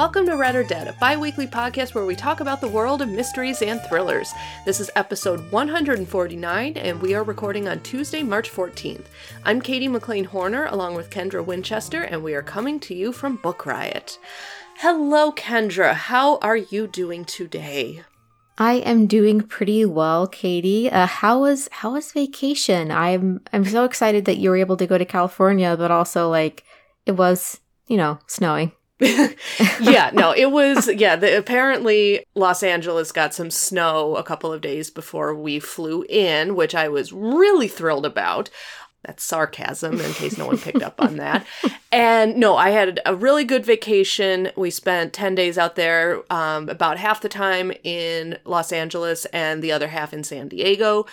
Welcome to Read or Dead, a bi weekly podcast where we talk about the world of mysteries and thrillers. This is episode 149, and we are recording on Tuesday, March 14th. I'm Katie McLain Horner, along with Kendra Winchester, and we are coming to you from Book Riot. Hello, Kendra. How are you doing today? I am doing pretty well, Katie. Uh, how was how was vacation? I'm I'm so excited that you were able to go to California, but also like it was, you know, snowing. yeah, no, it was yeah, the, apparently Los Angeles got some snow a couple of days before we flew in, which I was really thrilled about. That's sarcasm in case no one picked up on that. And no, I had a really good vacation. We spent 10 days out there, um, about half the time in Los Angeles and the other half in San Diego.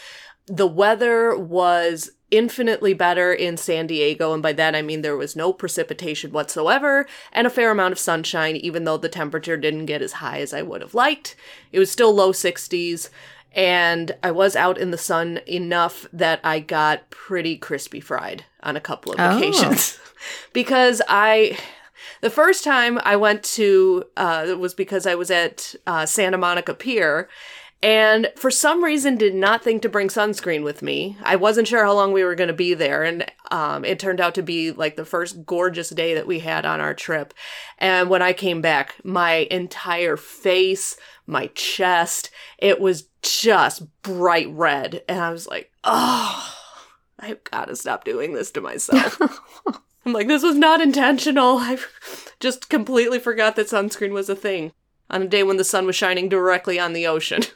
The weather was infinitely better in San Diego, and by that I mean there was no precipitation whatsoever and a fair amount of sunshine, even though the temperature didn't get as high as I would have liked. It was still low 60s, and I was out in the sun enough that I got pretty crispy fried on a couple of Oh. occasions. because I. The first time I went to uh, it was because I was at uh, Santa Monica Pier, and for some reason did not think to bring sunscreen with me. I wasn't sure how long we were going to be there, and um, it turned out to be like the first gorgeous day that we had on our trip. And when I came back, my entire face, my chest, it was just bright red, and I was like, oh, I've got to stop doing this to myself. I'm like, this was not intentional. I just completely forgot that sunscreen was a thing on a day when the sun was shining directly on the ocean.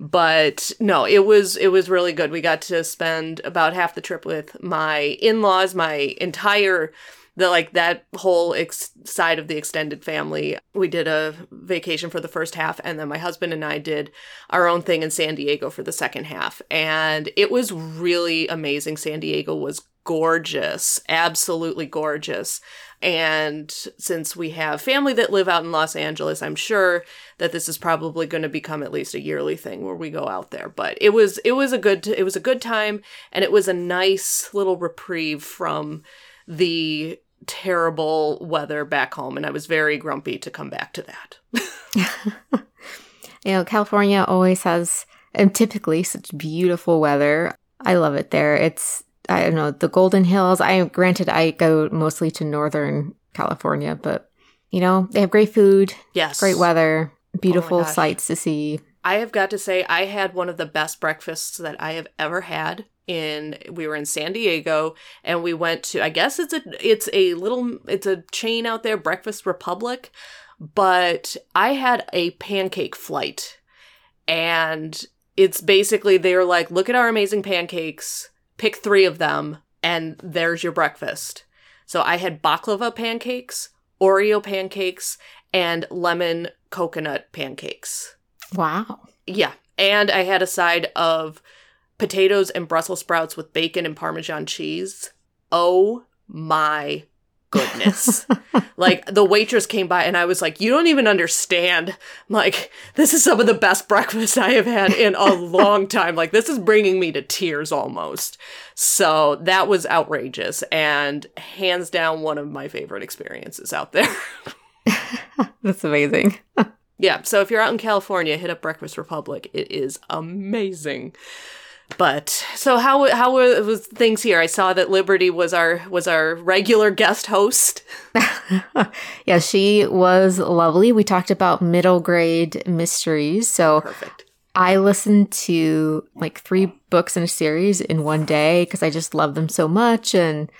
But no, it was it was really good. We got to spend about half the trip with my in-laws, my entire the like that whole ex- side of the extended family. We did a vacation for the first half and then my husband and I did our own thing in San Diego for the second half. And it was really amazing. San Diego was gorgeous, absolutely gorgeous. And since we have family that live out in Los Angeles, I'm sure that this is probably going to become at least a yearly thing where we go out there. But it was it was a good it was a good time and it was a nice little reprieve from the terrible weather back home and I was very grumpy to come back to that. You know, California always has and typically such beautiful weather. I love it there. It's I don't know, the Golden Hills. I granted I go mostly to northern California, but you know, they have great food, Yes. great weather, oh beautiful gosh. sights to see. I have got to say I had one of the best breakfasts that I have ever had in we were in San Diego and we went to I guess it's a it's a little it's a chain out there Breakfast Republic but I had a pancake flight and it's basically they're like look at our amazing pancakes pick 3 of them and there's your breakfast. So I had baklava pancakes, Oreo pancakes and lemon coconut pancakes. Wow. Yeah. And I had a side of potatoes and Brussels sprouts with bacon and Parmesan cheese. Oh my goodness. like the waitress came by and I was like, you don't even understand. I'm like, this is some of the best breakfast I have had in a long time. Like, this is bringing me to tears almost. So that was outrageous and hands down one of my favorite experiences out there. That's amazing. Yeah, so if you're out in California, hit up Breakfast Republic. It is amazing. But so how how were- was things here? I saw that Liberty was our was our regular guest host. yeah, she was lovely. We talked about middle grade mysteries. So Perfect. I listened to like three books in a series in one day because I just love them so much, and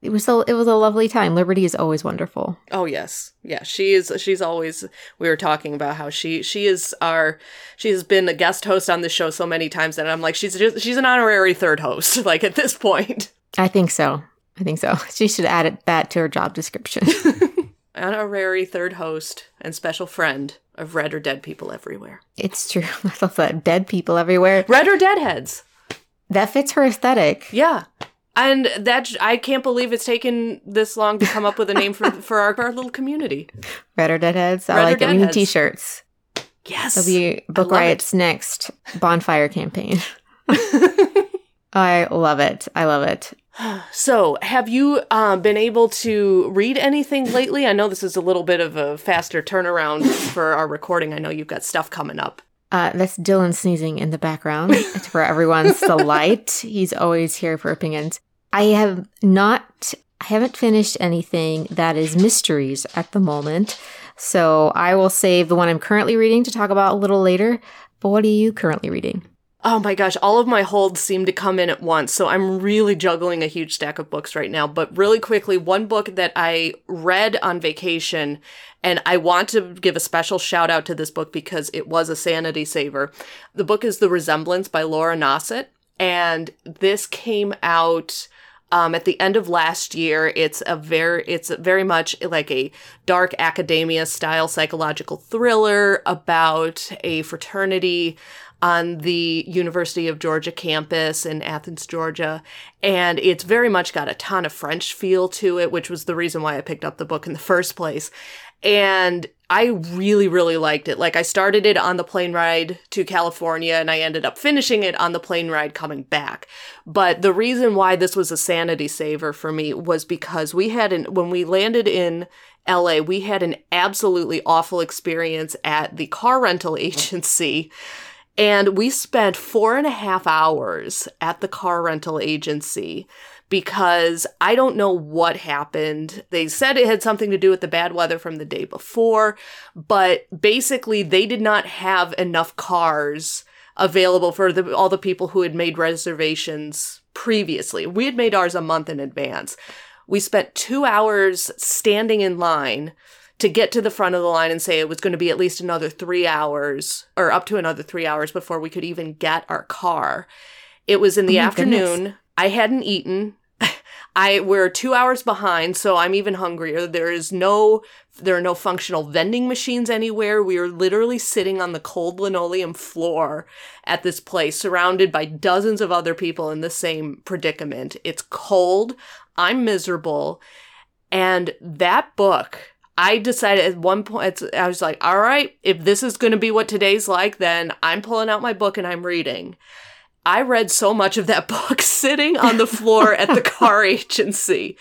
it was a it was a lovely time. Liberty is always wonderful. Oh yes, yeah. She is. She's always. We were talking about how she she is our. She has been a guest host on the show so many times that I'm like she's just she's an honorary third host. Like at this point. I think so. I think so. She should add it, that to her job description. Honorary third host and special friend of Read or Dead people everywhere. it's true. I love that. Dead people everywhere. Read or Deadheads. That fits her aesthetic. Yeah. And that I can't believe it's taken this long to come up with a name for for our, our little community. Read or Deadheads. I Red like it. We need t-shirts. Yes. That'll be Book love it. Riot's next bonfire campaign. I love it. I love it. So, have you um, been able to read anything lately? I know this is a little bit of a faster turnaround for our recording. I know you've got stuff coming up. Uh, that's Dylan sneezing in the background. It's for everyone's delight. He's always here for opinions. I have not, I haven't finished anything that is mysteries at the moment. So I will save the one I'm currently reading to talk about a little later. But what are you currently reading? Oh my gosh, all of my holds seem to come in at once. So I'm really juggling a huge stack of books right now. But really quickly, one book that I read on vacation, and I want to give a special shout out to this book because it was a sanity saver. The book is The Resemblance by Laura Nossett. And this came out um, at the end of last year. It's a very, it's very much like a dark academia style psychological thriller about a fraternity on the University of Georgia campus in Athens, Georgia. And it's very much got a ton of French feel to it, which was the reason why I picked up the book in the first place. And I really, really liked it. Like, I started it on the plane ride to California and I ended up finishing it on the plane ride coming back. But the reason why this was a sanity saver for me was because we had an, when we landed in LA, we had an absolutely awful experience at the car rental agency. And we spent four and a half hours at the car rental agency because I don't know what happened. They said it had something to do with the bad weather from the day before, but basically they did not have enough cars available for the, all the people who had made reservations previously. We had made ours a month in advance. We spent two hours standing in line to get to the front of the line and say it was going to be at least another three hours or up to another three hours before we could even get our car. It was in the Oh afternoon. goodness. I hadn't eaten. I we're two hours behind, so I'm even hungrier. There is no there are no functional vending machines anywhere. We are literally sitting on the cold linoleum floor at this place, surrounded by dozens of other people in the same predicament. It's cold. I'm miserable. And that book, I decided at one point, I was like, all right, if this is going to be what today's like, then I'm pulling out my book and I'm reading. I read so much of that book sitting on the floor at the car agency.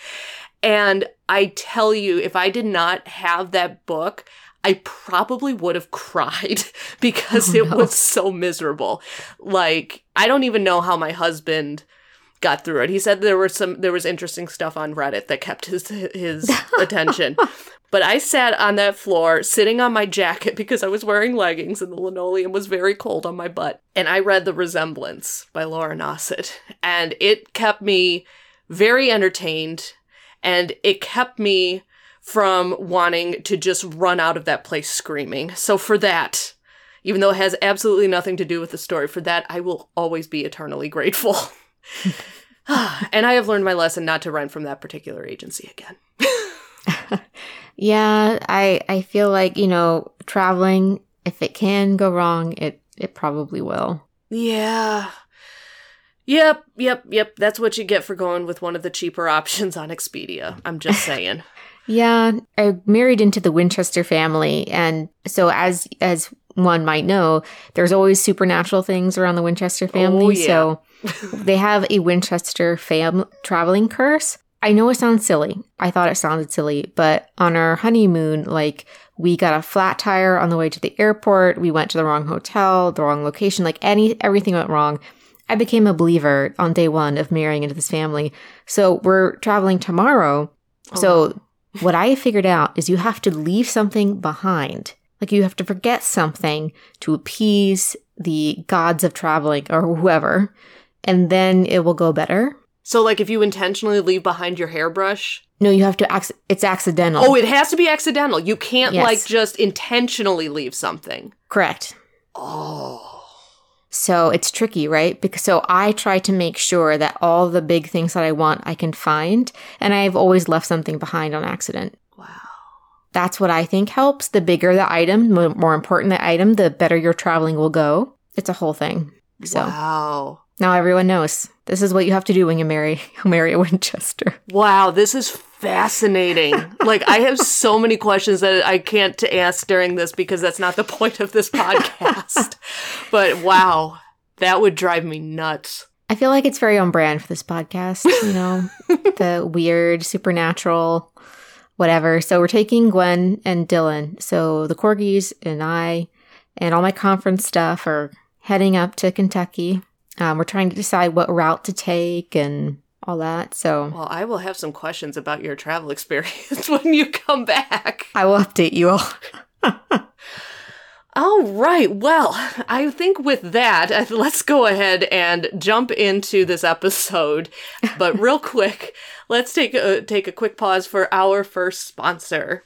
And I tell you, if I did not have that book, I probably would have cried because Oh, it no. was so miserable. Like, I don't even know how my husband got through it. He said there were some there was interesting stuff on Reddit that kept his his attention. But I sat on that floor sitting on my jacket because I was wearing leggings and the linoleum was very cold on my butt. And I read The Resemblance by Laura Nossett. And it kept me very entertained and it kept me from wanting to just run out of that place screaming. So for that, even though it has absolutely nothing to do with the story, for that I will always be eternally grateful. and I have learned my lesson not to rent from that particular agency again. Yeah, I I feel like, you know, traveling, if it can go wrong, it it probably will. Yeah. Yep, yep, yep. That's what you get for going with one of the cheaper options on Expedia. I'm just saying. Yeah, I married into the Winchester family, and so as as one might know, there's always supernatural things around the Winchester oh, family. Oh, yeah. So they have a Winchester fam traveling curse. I know it sounds silly. I thought it sounded silly, but on our honeymoon, like we got a flat tire on the way to the airport. We went to the wrong hotel, the wrong location. Like any everything went wrong. I became a believer on day one of marrying into this family. So we're traveling tomorrow. Oh, so what I figured out is you have to leave something behind. Like you have to forget something to appease the gods of traveling or whoever, and then it will go better. So, like, if you intentionally leave behind your hairbrush, No, you have to. Ac- it's accidental. oh, it has to be accidental. You can't, Yes. like, just intentionally leave something. correct. Oh. So it's tricky, right? Because so I try to make sure that all the big things that I want I can find, and I've always left something behind on accident. Wow. That's what I think helps. The bigger the item, mo- more important the item, the better your traveling will go. It's a whole thing. So Wow. Now everyone knows this is what you have to do when you marry marry a Winchester. Wow, this is fascinating. like I have so many questions that I can't ask during this because that's not the point of this podcast. but wow, that would drive me nuts. I feel like it's very on brand for this podcast, you know, the weird, supernatural, whatever. So we're taking Gwen and Dylan. So the corgis and I and all my conference stuff are heading up to Kentucky. Um, we're trying to decide what route to take and all that. So Well, I will have some questions about your travel experience when you come back. I will update you all. All right. Well, I think with that, uh, let's go ahead and jump into this episode. But real quick, let's take a take a quick pause for our first sponsor.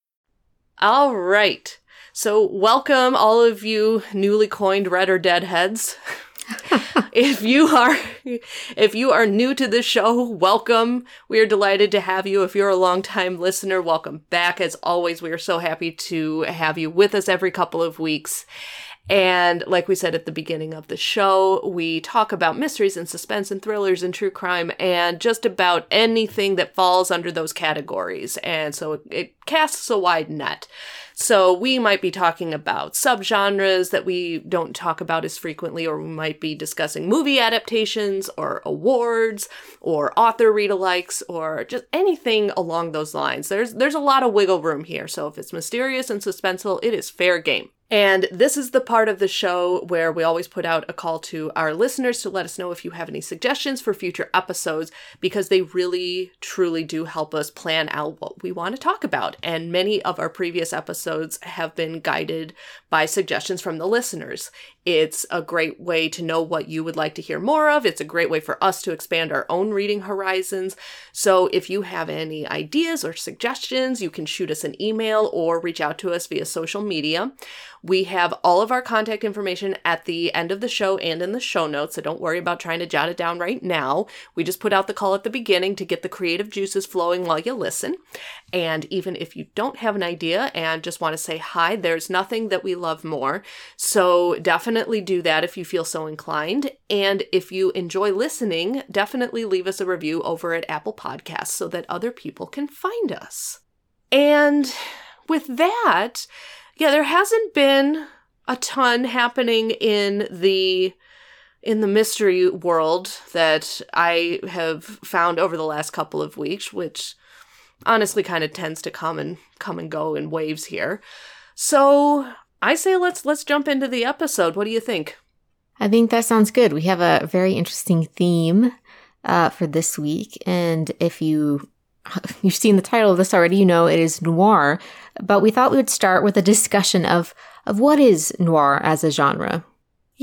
All right. So, welcome all of you newly coined read or dead heads. if you are if you are new to this show, welcome. We are delighted to have you. If you're a longtime listener, welcome back. As always, we are so happy to have you with us every couple of weeks. And like we said at the beginning of the show, we talk about mysteries and suspense and thrillers and true crime and just about anything that falls under those categories. And so it, it casts a wide net. So we might be talking about subgenres that we don't talk about as frequently, or we might be discussing movie adaptations or awards or author read-alikes or just anything along those lines. There's there's a lot of wiggle room here. So if it's mysterious and suspenseful, it is fair game. And this is the part of the show where we always put out a call to our listeners to let us know if you have any suggestions for future episodes because they really, truly do help us plan out what we want to talk about. And many of our previous episodes have been guided by suggestions from the listeners. It's a great way to know what you would like to hear more of. It's a great way for us to expand our own reading horizons. So if you have any ideas or suggestions, you can shoot us an email or reach out to us via social media. We have all of our contact information at the end of the show and in the show notes, so don't worry about trying to jot it down right now. We just put out the call at the beginning to get the creative juices flowing while you listen. And even if you don't have an idea and just want to say hi, there's nothing that we love more. So definitely do that if you feel so inclined. And if you enjoy listening, definitely leave us a review over at Apple Podcasts so that other people can find us. And with that, yeah, there hasn't been a ton happening in the in the mystery world that I have found over the last couple of weeks, which honestly kind of tends to come and come and go in waves here. So I say let's let's jump into the episode. What do you think? I think that sounds good. We have a very interesting theme uh, for this week, and if you you've seen the title of this already, you know it is noir. But we thought we would start with a discussion of of what is noir as a genre.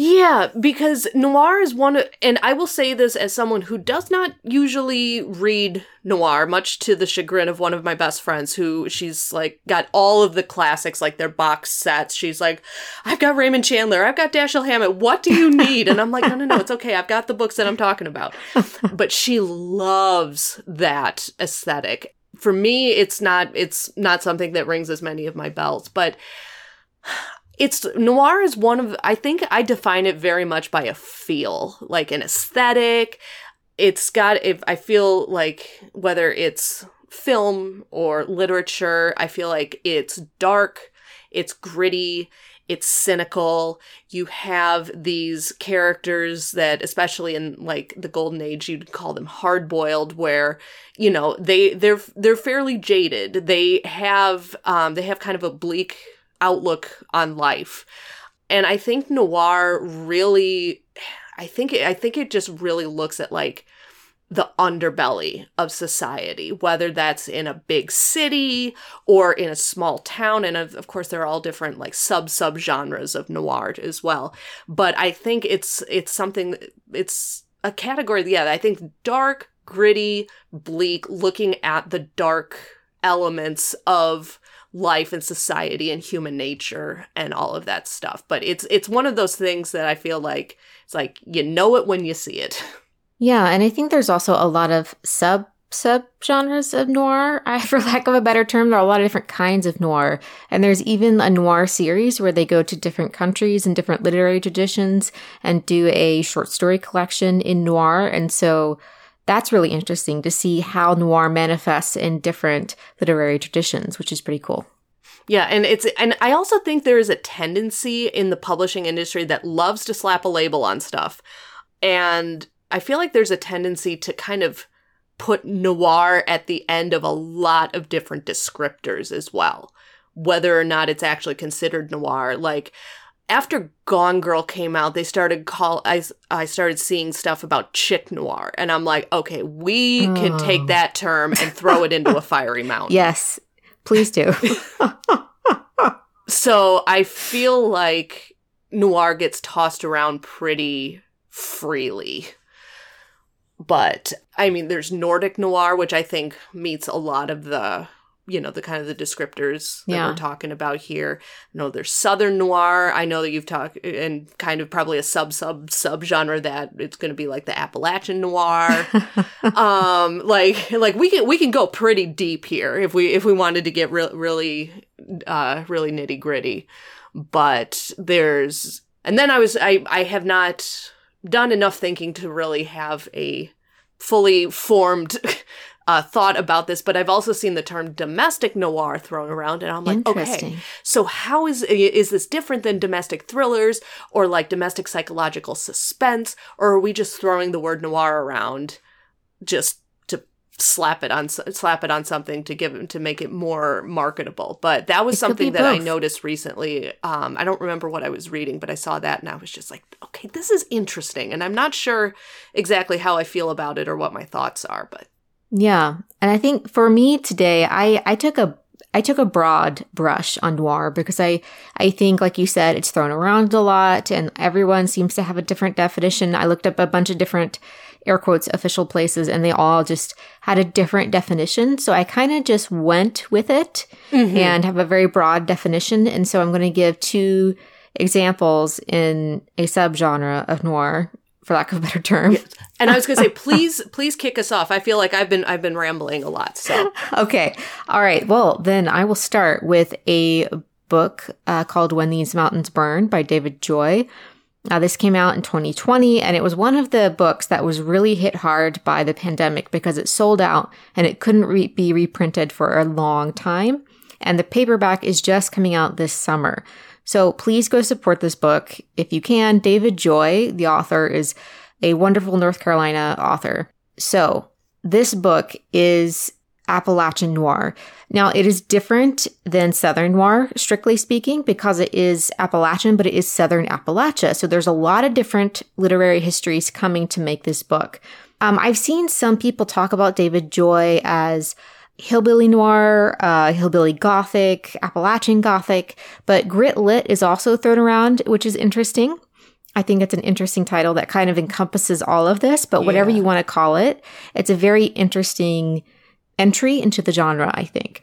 Yeah, because noir is one of, and I will say this as someone who does not usually read noir, much to the chagrin of one of my best friends who she's like got all of the classics, like their box sets. She's like, I've got Raymond Chandler, I've got Dashiell Hammett, what do you need? And I'm like, no, no, no, it's okay. I've got the books that I'm talking about. But she loves that aesthetic. For me, it's not, it's not something that rings as many of my bells, but it's noir is one of I think I define it very much by a feel, like an aesthetic. It's got if I feel like whether it's film or literature, I feel like it's dark, it's gritty, it's cynical. You have these characters that, especially in like the golden age, you'd call them hard boiled, where you know they they're they're fairly jaded. They have um, they have kind of a bleak outlook on life, and I think noir really, I think I think it just really looks at like the underbelly of society, whether that's in a big city or in a small town. And of, of course, there are all different like sub sub genres of noir as well. But I think it's it's something it's a category. Yeah, I think dark, gritty, bleak, looking at the dark elements of life and society and human nature and all of that stuff. But it's it's one of those things that I feel like it's like you know it when you see it. Yeah, and I think there's also a lot of sub sub genres of noir, I, for lack of a better term. There are a lot of different kinds of noir. And there's even a noir series where they go to different countries and different literary traditions and do a short story collection in noir. And so that's really interesting to see how noir manifests in different literary traditions, which is pretty cool. Yeah, and it's and I also think there is a tendency in the publishing industry that loves to slap a label on stuff. And I feel like there's a tendency to kind of put noir at the end of a lot of different descriptors as well, whether or not it's actually considered noir. Like after Gone Girl came out, they started call I I started seeing stuff about chick noir, and I'm like, okay, we oh. can take oh. that term and throw it into a fiery mountain. Yes, please do. so I feel like noir gets tossed around pretty freely but I mean, there's Nordic noir, which I think meets a lot of the, you know, the kind of the descriptors that yeah. we're talking about here. No, there's Southern noir. I know that you've talked, and kind of probably a sub sub sub genre that it's going to be like the Appalachian noir. um, like like we can we can go pretty deep here if we if we wanted to get re- really uh really nitty gritty. But there's and then I was I I have not done enough thinking to really have a fully formed uh, thought about this, but I've also seen the term domestic noir thrown around, and I'm like, okay, so how is is this different than domestic thrillers or like domestic psychological suspense, or are we just throwing the word noir around just slap it on slap it on something to give it to make it more marketable. But that was it something that i noticed recently um, i don't remember what i was reading but i saw that and i was just like okay this is interesting. And i'm not sure exactly how i feel about it or what my thoughts are but yeah. And i think for me today i i took a I took a broad brush on noir because I, I think, like you said, it's thrown around a lot and everyone seems to have a different definition. I looked up a bunch of different air quotes official places and they all just had a different definition. So I kind of just went with it mm-hmm. and have a very broad definition. And so I'm going to give two examples in a subgenre of noir for lack of a better term. Yes. And I was going to say, please, please kick us off. I feel like I've been, I've been rambling a lot. So, okay. All right. Well, then I will start with a book uh, called When These Mountains Burn by David Joy. Uh, this came out in 2020, and it was one of the books that was really hit hard by the pandemic because it sold out and it couldn't re- be reprinted for a long time. And the paperback is just coming out this summer. So please go support this book if you can. David Joy, the author, is a wonderful North Carolina author. So this book is Appalachian noir. Now, it is different than Southern noir, strictly speaking, because it is Appalachian, but it is Southern Appalachia. So there's a lot of different literary histories coming to make this book. Um, I've seen some people talk about David Joy as hillbilly noir, uh, hillbilly gothic, Appalachian gothic, but grit lit is also thrown around, which is interesting. I think it's an interesting title that kind of encompasses all of this, but whatever you want to call it, it's a very interesting entry into the genre, I think.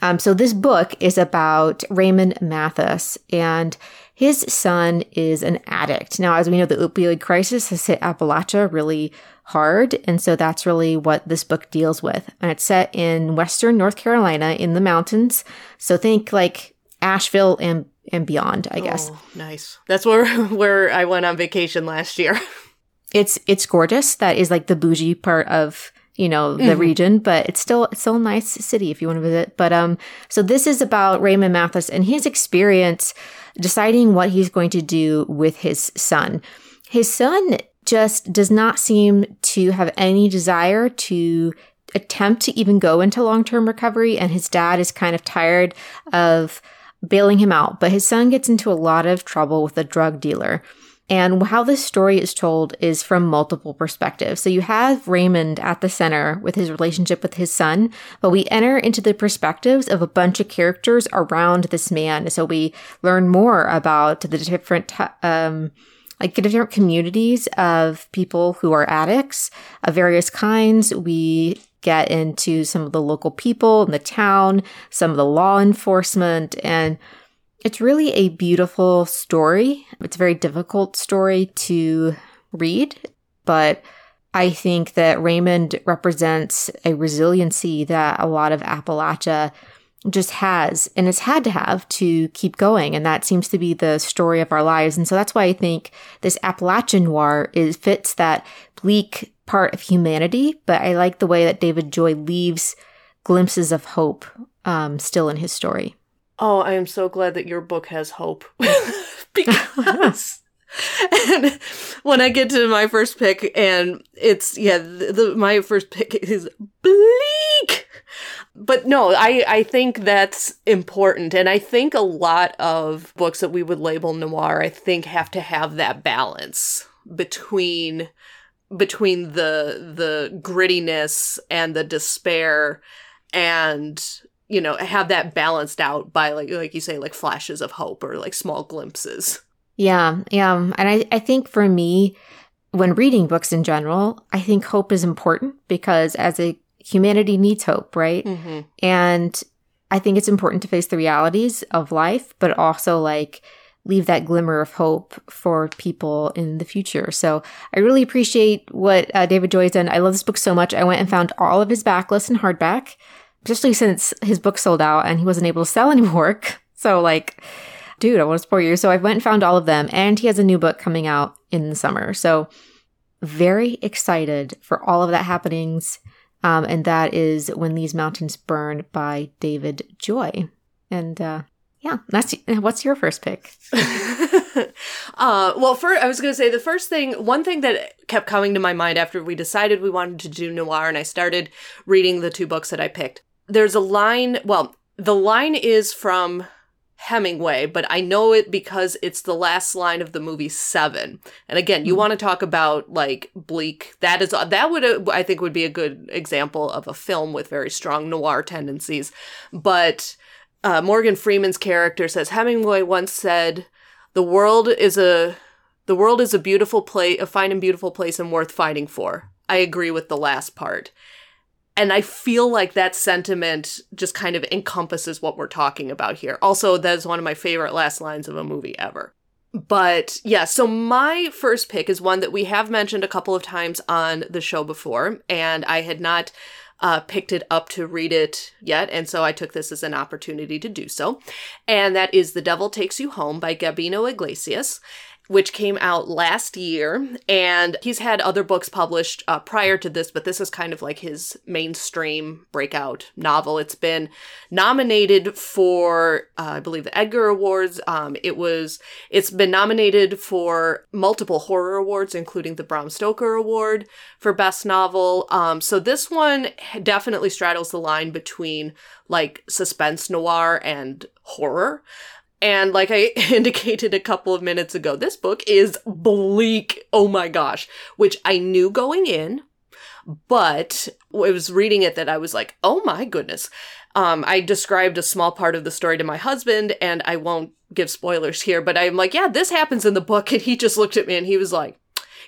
Um, so this book is about Raymond Mathis, and his son is an addict. Now, as we know, the opioid crisis has hit Appalachia really hard, and so that's really what this book deals with. And it's set in western North Carolina in the mountains. So think like Asheville and and beyond, I guess. Oh, nice. That's where where I went on vacation last year. It's it's gorgeous. That is like the bougie part of you know the Mhm. region, but it's still it's still a nice city if you want to visit. But um, so this is about Raymond Mathis and his experience deciding what he's going to do with his son. His son just does not seem to have any desire to attempt to even go into long term recovery, and his dad is kind of tired of bailing him out. But his son gets into a lot of trouble with a drug dealer. And how this story is told is from multiple perspectives. So you have Raymond at the center with his relationship with his son, but we enter into the perspectives of a bunch of characters around this man. So we learn more about the different, um, like different communities of people who are addicts of various kinds. We get into some of the local people in the town, some of the law enforcement, and it's really a beautiful story. It's a very difficult story to read, but I think that Raymond represents a resiliency that a lot of Appalachia just has and has had to have to keep going. And that seems to be the story of our lives. And so that's why I think this Appalachian noir is fits that bleak part of humanity. But I like the way that David Joy leaves glimpses of hope um, still in his story. Oh, I am so glad that your book has hope. because and when I get to my first pick and it's yeah, the, the my first pick is bleak. But no, I I think that's important and I think a lot of books that we would label noir I think have to have that balance between between the the grittiness and the despair and you know have that balanced out by like like you say like flashes of hope or like small glimpses Yeah, yeah. And I, I think for me, when reading books in general, I think hope is important because as a humanity needs hope, right? mm-hmm. And I think it's important to face the realities of life, but also like leave that glimmer of hope for people in the future. So I really appreciate what uh, David Joy has done. I love this book so much. I went and found all of his backlist in hardback, especially since his book sold out and he wasn't able to sell any more. So like, dude, I want to support you. So I went and found all of them and he has a new book coming out in the summer. So very excited for all of that happenings. Um, and that is When These Mountains Burn by David Joy. And uh, yeah, that's what's your first pick? uh, well, for I was going to say the first thing, one thing that kept coming to my mind after we decided we wanted to do noir, and I started reading the two books that I picked. There's a line. Well, the line is from Hemingway, but I know it because it's the last line of the movie Seven. And again, you want to talk about like bleak. That is that would I think would be a good example of a film with very strong noir tendencies. But uh, Morgan Freeman's character says Hemingway once said, "The world is a the world is a beautiful place, a fine and beautiful place, and worth fighting for." I agree with the last part. And I feel like that sentiment just kind of encompasses what we're talking about here. Also, that is one of my favorite last lines of a movie ever. But yeah, so my first pick is one that we have mentioned a couple of times on the show before, and I had not uh, picked it up to read it yet, and so I took this as an opportunity to do so. And that is The Devil Takes You Home by Gabino Iglesias which came out last year. And he's had other books published uh, prior to this, but this is kind of like his mainstream breakout novel. It's been nominated for, uh, I believe, the Edgar Awards. Um, it was, it's been nominated for multiple horror awards, including the Bram Stoker Award for Best Novel. Um, so this one definitely straddles the line between like suspense noir and horror. And like I indicated a couple of minutes ago, this book is bleak. Oh my gosh. Which I knew going in, but I was reading it that I was like, oh my goodness. Um, I described a small part of the story to my husband, and I won't give spoilers here, but I'm like, yeah, this happens in the book. And he just looked at me and he was like,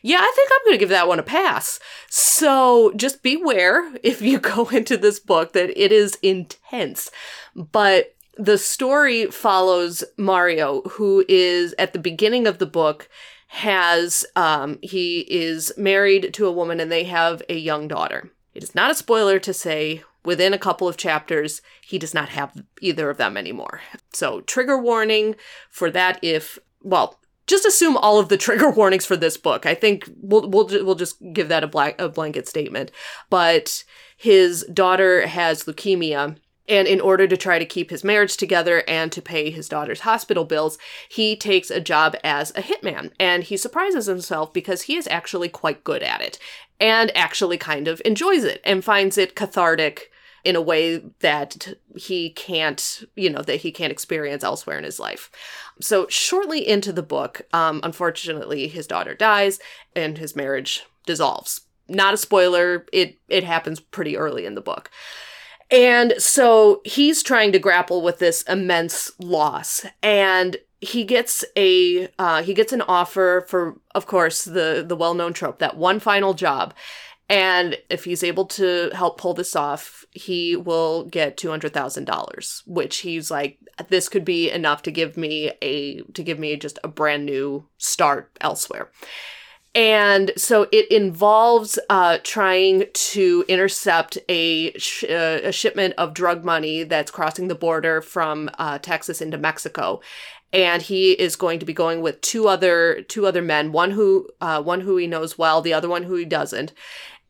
yeah, I think I'm going to give that one a pass. So just beware if you go into this book that it is intense. But the story follows Mario, who is at the beginning of the book, has, um, he is married to a woman and they have a young daughter. It is not a spoiler to say within a couple of chapters, he does not have either of them anymore. So, trigger warning for that if, well, just assume all of the trigger warnings for this book. I think we'll we'll we'll just give that a black a blanket statement. But his daughter has leukemia and in order to try to keep his marriage together and to pay his daughter's hospital bills, he takes a job as a hitman. And he surprises himself because he is actually quite good at it and actually kind of enjoys it and finds it cathartic in a way that he can't, you know, that he can't experience elsewhere in his life. So, shortly into the book, um, unfortunately, his daughter dies and his marriage dissolves. Not a spoiler, it, it happens pretty early in the book. And so he's trying to grapple with this immense loss. And he gets a uh, he gets an offer for, of course, the the well known trope that one final job. And if he's able to help pull this off, he will get two hundred thousand dollars, which he's like, this could be enough to give me a to give me just a brand new start elsewhere. And so it involves uh, trying to intercept a, sh- uh, a shipment of drug money that's crossing the border from uh, Texas into Mexico. And he is going to be going with two other two other men, one who uh, one who he knows well, the other one who he doesn't.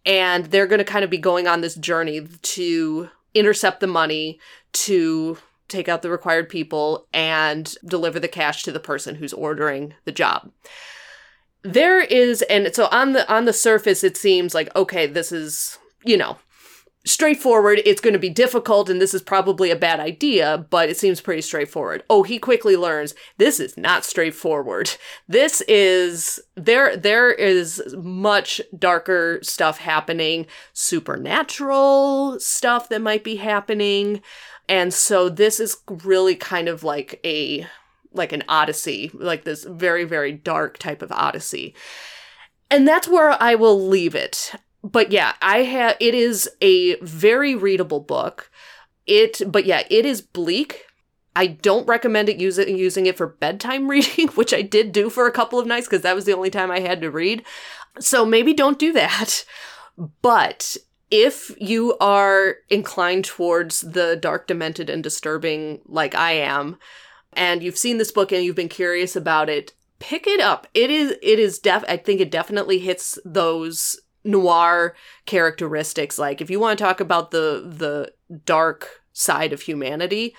And they're going to kind of be going on this journey to intercept the money, to take out the required people, and deliver the cash to the person who's ordering the job there is and so on the on the surface it seems like okay this is you know straightforward it's going to be difficult and this is probably a bad idea but it seems pretty straightforward. Oh he quickly learns this is not straightforward. This is there there is much darker stuff happening supernatural stuff that might be happening and so this is really kind of like a like an odyssey, like this very, very dark type of odyssey. And that's where I will leave it. But yeah, I have it is a very readable book. It but yeah, it is bleak. I don't recommend it using using it for bedtime reading, which I did do for a couple of nights because that was the only time I had to read. So maybe don't do that. But if you are inclined towards the dark, demented, and disturbing like I am, and you've seen this book and you've been curious about it, pick it up. It is it is def I think it definitely hits those noir characteristics. Like if you want to talk about the the dark side of humanity,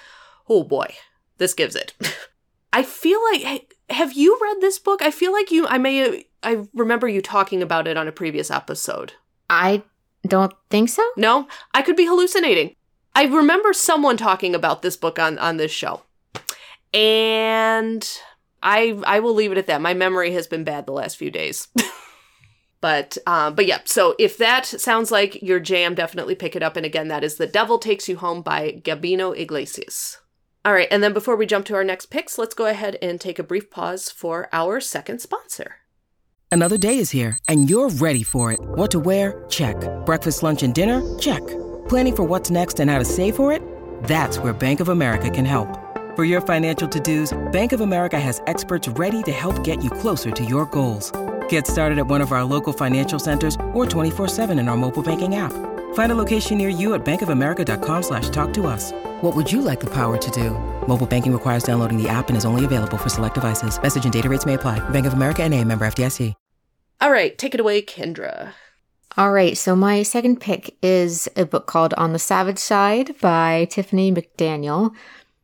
oh boy, this gives it. I feel like have you read this book? I feel like you I may I remember you talking about it on a previous episode. I don't think so. No, I could be hallucinating. I remember someone talking about this book on on this show. And I I will leave it at that. My memory has been bad the last few days. but um, but yeah, so if that sounds like your jam, definitely pick it up. And again, that is The Devil Takes You Home by Gabino Iglesias. All right, and then before we jump to our next picks, let's go ahead and take a brief pause for our second sponsor. Another day is here, and you're ready for it. What to wear? Check. Breakfast, lunch, and dinner? Check. Planning for what's next and how to save for it? That's where Bank of America can help. For your financial to-dos, Bank of America has experts ready to help get you closer to your goals. Get started at one of our local financial centers or 24-7 in our mobile banking app. Find a location near you at bankofamerica.com slash talk to us. What would you like the power to do? Mobile banking requires downloading the app and is only available for select devices. Message and data rates may apply. Bank of America and a member FDIC. All right, take it away, Kendra. All right, so my second pick is a book called On the Savage Side by Tiffany McDaniel.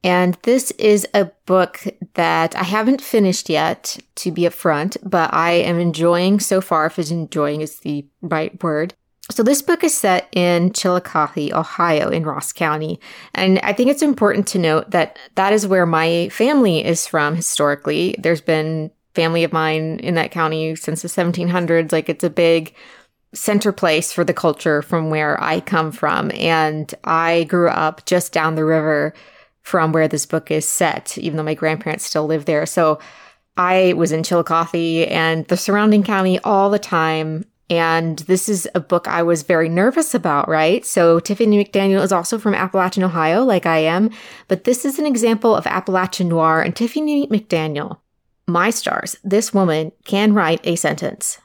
And this is a book that I haven't finished yet, to be upfront, but I am enjoying so far, if enjoying is the right word. So this book is set in Chillicothe, Ohio, in Ross County. And I think it's important to note that that is where my family is from historically. There's been family of mine in that county since the 1700s. Like it's a big center place for the culture from where I come from. And I grew up just down the river from where this book is set, even though my grandparents still live there. So I was in Chillicothe and the surrounding county all the time. And this is a book I was very nervous about, right? So Tiffany McDaniel is also from Appalachian, Ohio, like I am. But this is an example of Appalachian noir and Tiffany McDaniel. My stars, this woman can write a sentence.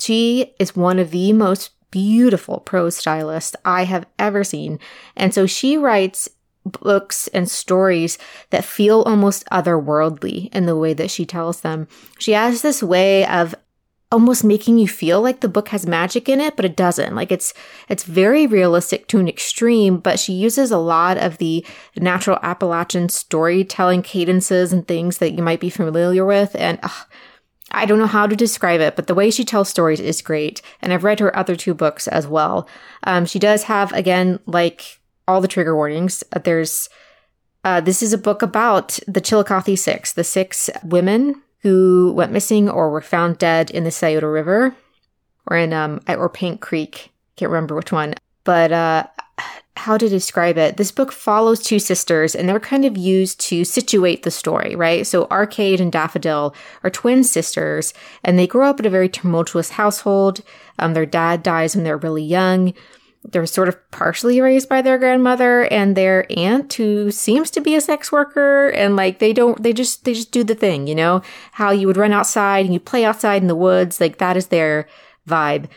She is one of the most beautiful prose stylists I have ever seen. And so she writes books and stories that feel almost otherworldly in the way that she tells them. She has this way of almost making you feel like the book has magic in it but it doesn't like it's it's very realistic to an extreme but she uses a lot of the natural appalachian storytelling cadences and things that you might be familiar with and I don't know how to describe it, but the way she tells stories is great. And I've read her other two books as well. Um, she does have, again, like all the trigger warnings. Uh, there's uh, this is a book about the Chillicothe Six, the six women who went missing or were found dead in the Scioto River or in um or Paint Creek. Can't remember which one. But uh how to describe it. This book follows two sisters and they're kind of used to situate the story, right? So Arcade and Daffodil are twin sisters and they grow up in a very tumultuous household. Um, their dad dies when they're really young they're sort of partially raised by their grandmother and their aunt who seems to be a sex worker and like they don't they just they just do the thing you know? How you would run outside and you play outside in the woods like that is their vibe.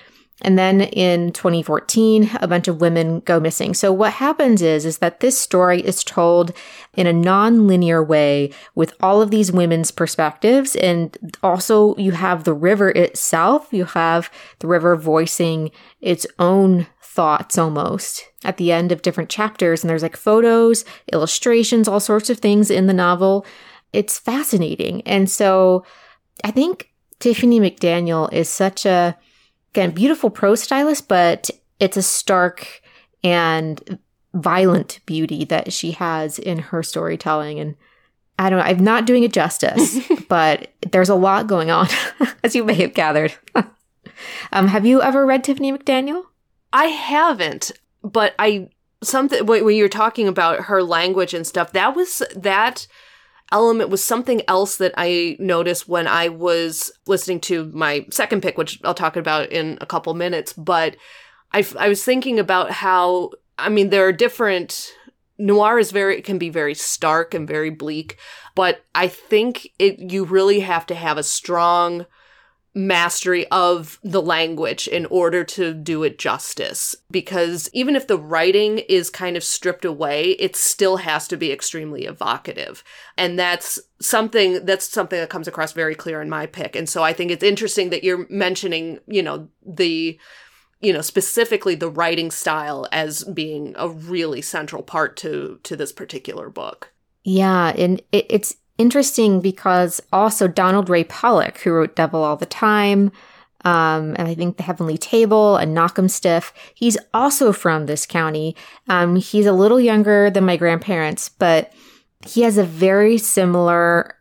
And then in 2014 a bunch of women go missing. So what happens is is that this story is told in a non-linear way with all of these women's perspectives. And also you have the river itself. You have the river voicing its own thoughts almost at the end of different chapters. And there's like photos, illustrations, all sorts of things in the novel. It's fascinating. And so I think Tiffany McDaniel is such a, again, beautiful prose stylist, but it's a stark and violent beauty that she has in her storytelling. And I don't know, I'm not doing it justice, but there's a lot going on, as you may have gathered. um, have you ever read Tiffany McDaniel? I haven't, but I something when you're talking about her language and stuff, that was that element was something else that I noticed when I was listening to my second pick, which I'll talk about in a couple minutes. But I, I was thinking about how, I mean, there are different, noir is very, can be very stark and very bleak, but I think it, you really have to have a strong mastery of the language in order to do it justice. Because even if the writing is kind of stripped away, it still has to be extremely evocative. And that's something that's something that comes across very clear in my pick. And so I think it's interesting that you're mentioning, you know, the you know specifically the writing style as being a really central part to to this particular book. Yeah, and it, it's interesting because also Donald Ray Pollock, who wrote Devil All the Time, um, and I think The Heavenly Table and Knockemstiff, he's also from this county. Um, he's a little younger than my grandparents, but he has a very similar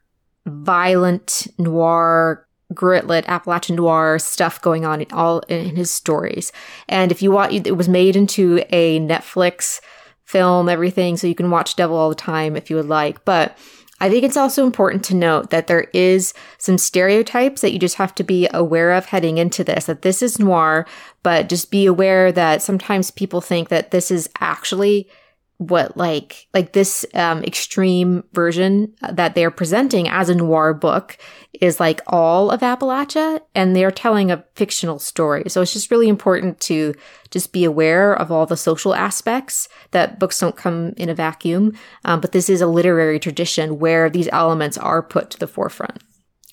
violent noir gritlit Appalachian noir stuff going on in all in his stories. And if you want it was made into a Netflix film, everything, so you can watch Devil all the time if you would like. But I think it's also important to note that there is some stereotypes that you just have to be aware of heading into this, that this is noir, but just be aware that sometimes people think that this is actually what like like this um extreme version that they're presenting as a noir book is like all of Appalachia and they're telling a fictional story. So it's just really important to just be aware of all the social aspects that books don't come in a vacuum. Um, but this is a literary tradition where these elements are put to the forefront.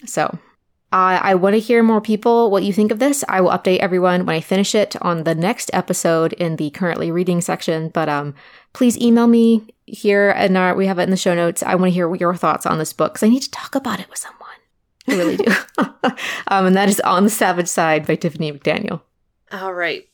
So uh, I want to hear more people what you think of this. I will update everyone when I finish it on the next episode in the currently reading section. But um, please email me here, and our, we have it in the show notes. I want to hear your thoughts on this book because I need to talk about it with someone. I really do. um, and that is On the Savage Side by Tiffany McDaniel. All right.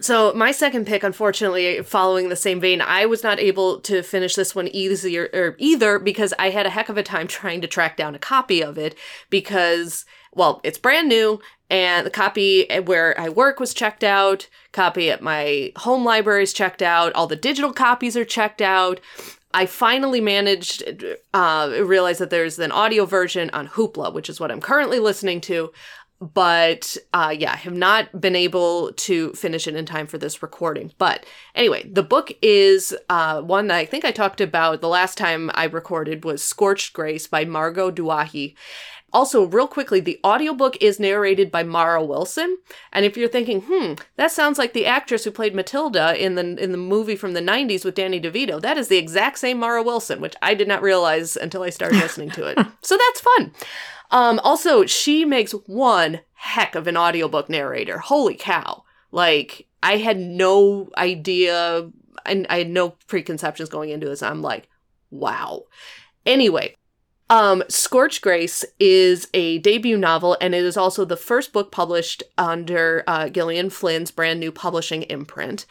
So my second pick, unfortunately, following the same vein, I was not able to finish this one easier or either because I had a heck of a time trying to track down a copy of it because well, it's brand new, and the copy where I work was checked out, copy at my home library is checked out, all the digital copies are checked out. I finally managed uh realize that there's an audio version on Hoopla, which is what I'm currently listening to. But uh yeah, I have not been able to finish it in time for this recording. But anyway, the book is uh one that I think I talked about the last time I recorded was Scorched Grace by Margot Douaihy Also, real quickly, the audiobook is narrated by Mara Wilson. And if you're thinking, hmm, that sounds like the actress who played Matilda in the in the movie from the 90s with Danny DeVito, that is the exact same Mara Wilson, which I did not realize until I started listening to it. So that's fun. Um, also, she makes one heck of an audiobook narrator. Holy cow. Like, I had no idea, and I had no preconceptions going into this. I'm like, wow. Anyway, um, Scorch Grace is a debut novel, and it is also the first book published under uh, Gillian Flynn's brand new publishing imprint.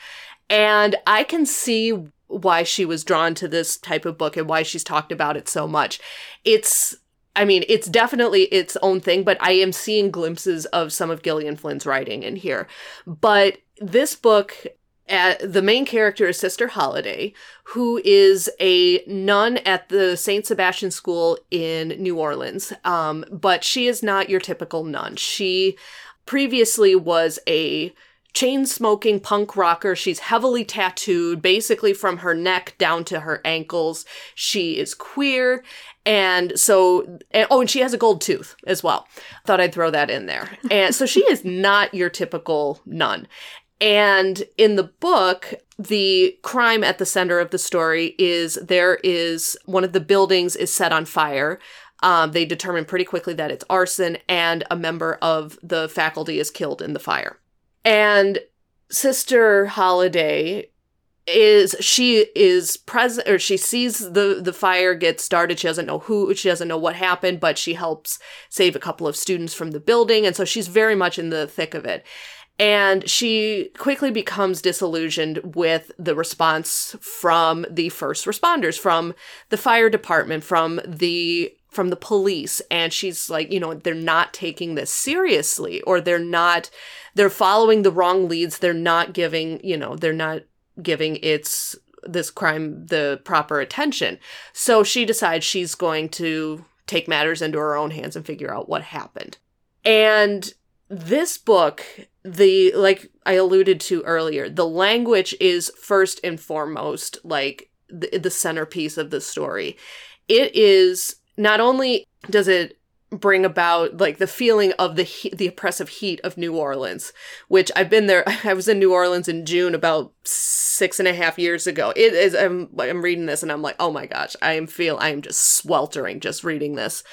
And I can see why she was drawn to this type of book and why she's talked about it so much. It's I mean, it's definitely its own thing, but I am seeing glimpses of some of Gillian Flynn's writing in here. But this book uh, the main character is Sister Holiday, who is a nun at the St. Sebastian School in New Orleans. Um, but she is not your typical nun. She previously was a chain smoking punk rocker. She's heavily tattooed, basically from her neck down to her ankles. She is queer. And so, and, oh, and she has a gold tooth as well. Thought I'd throw that in there. And so she is not your typical nun. And in the book, the crime at the center of the story is there is one of the buildings is set on fire. Um, they determine pretty quickly that it's arson, and a member of the faculty is killed in the fire. And Sister Holiday is she is present or she sees the the fire get started she doesn't know who she doesn't know what happened but she helps save a couple of students from the building and so she's very much in the thick of it and she quickly becomes disillusioned with the response from the first responders, from the fire department, from the from the police. And she's like you know they're not taking this seriously or they're not they're following the wrong leads. They're not giving you know they're not giving its this crime the proper attention. So she decides she's going to take matters into her own hands and figure out what happened. And this book the like i alluded to earlier the language is first and foremost like the, the centerpiece of the story it is not only does it bring about like the feeling of the he- the oppressive heat of New Orleans, which I've been there. I was in New Orleans in June about six and a half years ago. It is. I'm I'm reading this and I'm like, oh my gosh, I am feel I am just sweltering just reading this,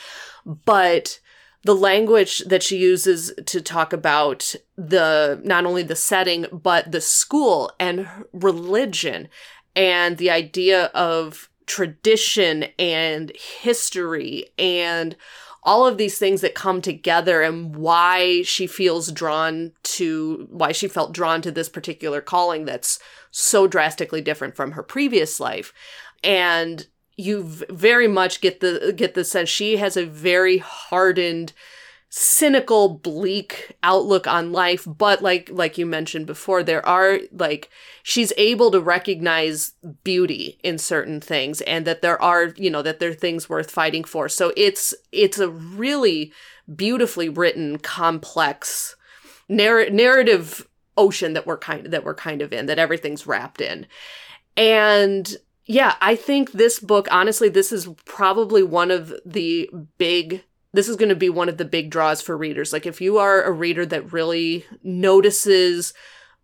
but the language that she uses to talk about the not only the setting but the school and religion and the idea of tradition and history and all of these things that come together and why she feels drawn to why she felt drawn to this particular calling that's so drastically different from her previous life. And you very much get the get the sense she has a very hardened cynical bleak outlook on life. But like like you mentioned before there are like she's able to recognize beauty in certain things and that there are you know that there are things worth fighting for. So it's it's a really beautifully written complex narr- narrative ocean that we're kind of, that we're kind of in that everything's wrapped in. And yeah, I think this book, honestly, this is probably one of the big this is going to be one of the big draws for readers. Like if you are a reader that really notices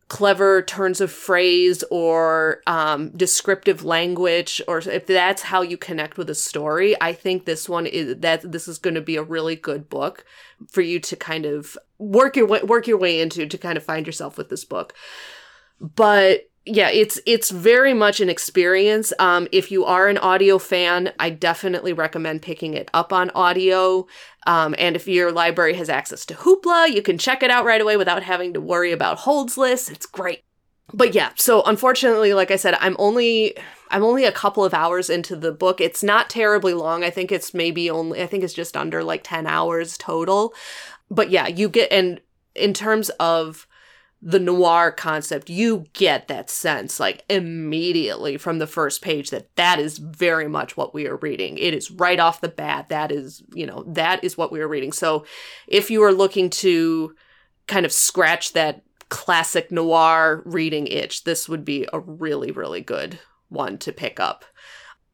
clever turns of phrase or um, descriptive language, or if that's how you connect with a story, I think this one is that this is going to be a really good book for you to kind of work your way work your way into to kind of find yourself with this book. But yeah, it's it's very much an experience. Um, if you are an audio fan, I definitely recommend picking it up on audio. Um, and if your library has access to Hoopla, you can check it out right away without having to worry about holds lists. It's great. But yeah, so unfortunately, like I said, I'm only I'm only a couple of hours into the book. It's not terribly long. I think it's maybe only I think it's just under like 10 hours total. But yeah, you get and in terms of the noir concept, you get that sense like immediately from the first page that that is very much what we are reading. It is right off the bat. That is, you know, that is what we are reading. So if you are looking to kind of scratch that classic noir reading itch, this would be a really, really good one to pick up.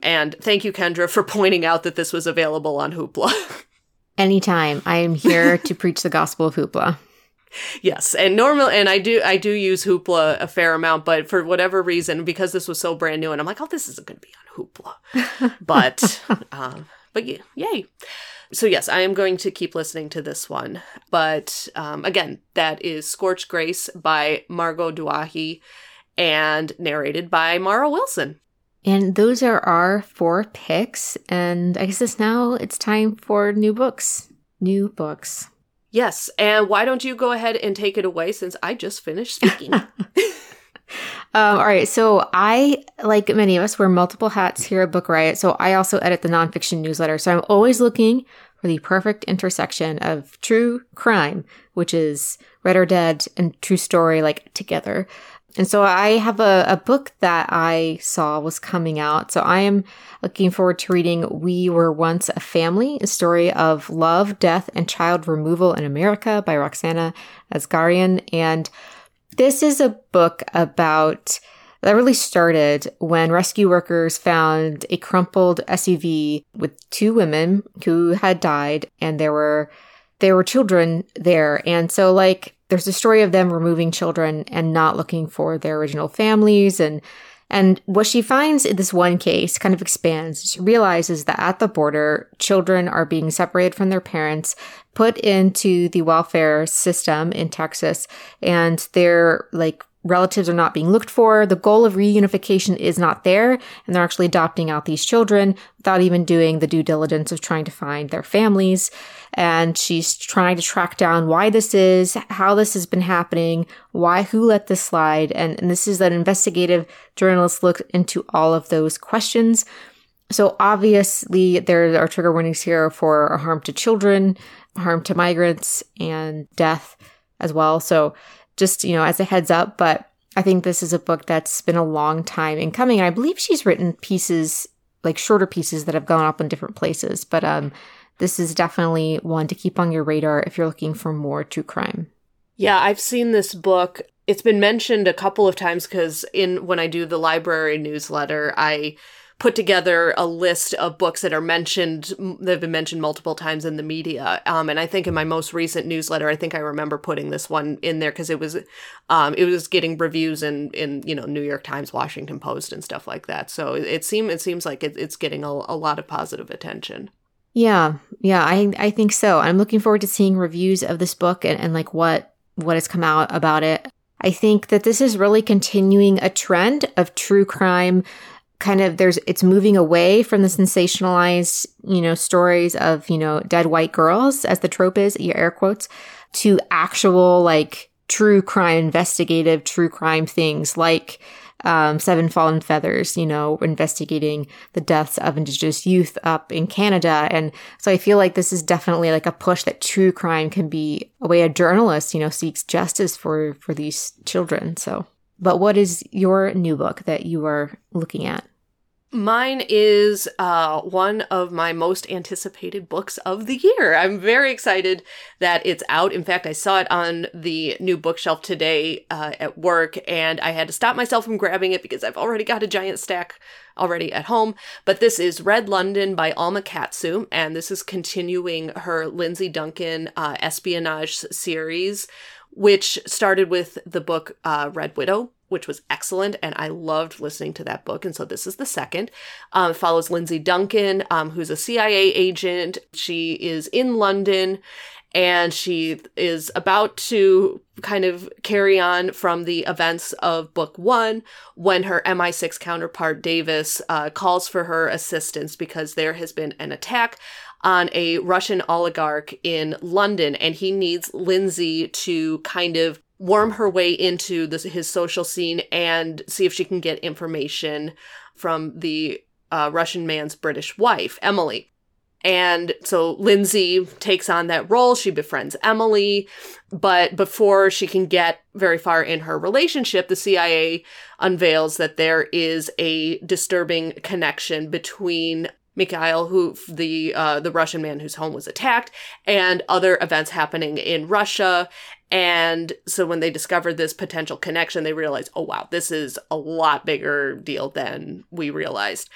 And thank you, Kendra, for pointing out that this was available on Hoopla. Anytime. I am here to preach the gospel of hoopla. Yes, and normal, and I do I do use Hoopla a fair amount, but for whatever reason, because this was so brand new, and I'm like, oh, this isn't going to be on Hoopla, but um, but yeah, yay. So yes, I am going to keep listening to this one, but um, again, that is Scorched Grace by Margot Douaihy and narrated by Mara Wilson. And those are our four picks. And I guess it's now it's time for new books. New books. Yes, and why don't you go ahead and take it away since I just finished speaking? um, all right, so I, like many of us, wear multiple hats here at Book Riot. So I also edit the nonfiction newsletter. So I'm always looking for the perfect intersection of true crime, which is Read or Dead, and true story, like together. And so I have a, a book that I saw was coming out. So I am looking forward to reading We Were Once a Family, a story of love, death, and child removal in America by Roxanna Asgarian. And this is a book about that really started when rescue workers found a crumpled SUV with two women who had died and there were there were children there. And so like there's a story of them removing children and not looking for their original families and and what she finds in this one case kind of expands. She realizes that at the border, children are being separated from their parents, put into the welfare system in Texas, and they're like relatives are not being looked for. The goal of reunification is not there, and they're actually adopting out these children without even doing the due diligence of trying to find their families. And she's trying to track down why this is, how this has been happening, why, who let this slide. And, and this is an investigative journalist look into all of those questions. So obviously there are trigger warnings here for harm to children, harm to migrants, and death as well. So just, you know, as a heads up, but I think this is a book that's been a long time in coming. And I believe she's written pieces, like shorter pieces that have gone up in different places, but um, this is definitely one to keep on your radar if you're looking for more true crime. Yeah, I've seen this book. It's been mentioned a couple of times because in when I do the library newsletter, I put together a list of books that are mentioned that have been mentioned multiple times in the media. Um, and i think in my most recent newsletter i think i remember putting this one in there because it was um, it was getting reviews in in you know new york times washington post and stuff like that. So it, it seems it seems like it, it's getting a, a lot of positive attention. Yeah. Yeah i i think so. I'm looking forward to seeing reviews of this book and, and like what what has come out about it. I think that this is really continuing a trend of true crime kind of there's it's moving away from the sensationalized you know stories of you know dead white girls as the trope is your air quotes to actual like true crime investigative true crime things like um, Seven Fallen Feathers, you know, investigating the deaths of Indigenous youth up in Canada. And so I feel like this is definitely like a push that true crime can be a way a journalist, you know, seeks justice for, for these children. So, but what is your new book that you are looking at? Mine is uh, one of my most anticipated books of the year. I'm very excited that it's out. In fact, I saw it on the new bookshelf today uh, at work, and I had to stop myself from grabbing it because I've already got a giant stack already at home. But this is Red London by Alma Katsu, and this is continuing her Lindsay Duncan uh, espionage series, which started with the book uh, Red Widow which was excellent, and I loved listening to that book. And so this is the second. Um, follows Lindsay Duncan, um, who's a CIA agent. She is in London, and she is about to kind of carry on from the events of book one when her MI6 counterpart Davis uh, calls for her assistance because there has been an attack on a Russian oligarch in London, and he needs Lindsay to kind of worm her way into his social scene and see if she can get information from the uh, Russian man's British wife, Emily. And so Lindsay takes on that role. She befriends Emily. But before she can get very far in her relationship, the CIA unveils that there is a disturbing connection between Mikhail, who the uh, the Russian man whose home was attacked, and other events happening in Russia. And so when they discovered this potential connection, they realized, oh wow, this is a lot bigger deal than we realized.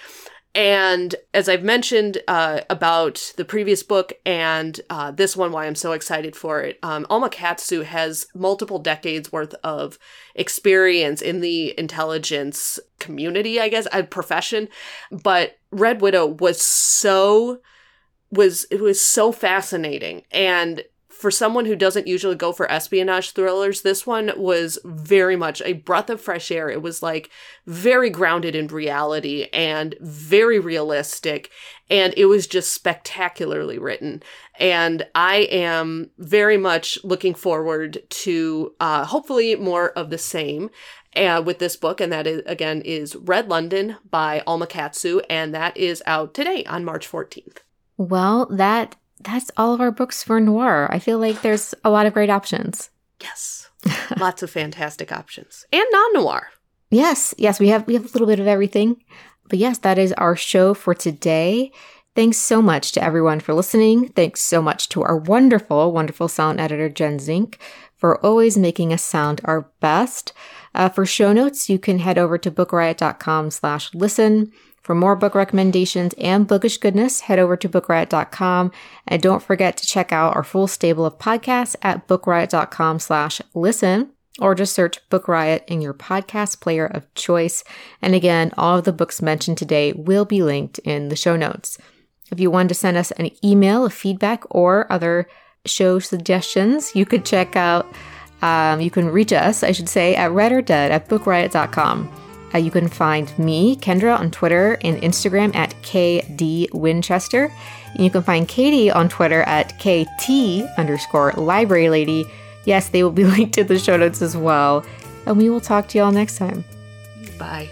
And as I've mentioned uh, about the previous book and uh, this one, why I'm so excited for it, um, Alma Katsu has multiple decades worth of experience in the intelligence community, I guess, a profession. But Red Widow was so was it was so fascinating and for someone who doesn't usually go for espionage thrillers, this one was very much a breath of fresh air. It was like very grounded in reality and very realistic. And it was just spectacularly written. And I am very much looking forward to uh, hopefully more of the same. Uh, with this book, and that is again is Red London by Alma Katsu, and that is out today on March 14th. Well, that that's all of our books for noir. I feel like there's a lot of great options. Yes. Lots of fantastic options. And non-noir. Yes, yes, we have we have a little bit of everything. But yes, that is our show for today. Thanks so much to everyone for listening. Thanks so much to our wonderful, wonderful sound editor, Jen Zink, for always making us sound our best. Uh, for show notes, you can head over to bookriot.com slash listen. For more book recommendations and bookish goodness, head over to bookriot.com and don't forget to check out our full stable of podcasts at bookriot.com slash listen or just search Book Riot in your podcast player of choice. And again, all of the books mentioned today will be linked in the show notes. If you want to send us an email of feedback or other show suggestions, you could check out, um, you can reach us, I should say, at read or dead at bookriot.com. Uh, you can find me, Kendra, on Twitter and Instagram at KD Winchester. And you can find Katie on Twitter at KT underscore library lady. Yes, they will be linked in the show notes as well. And we will talk to y'all next time. Bye.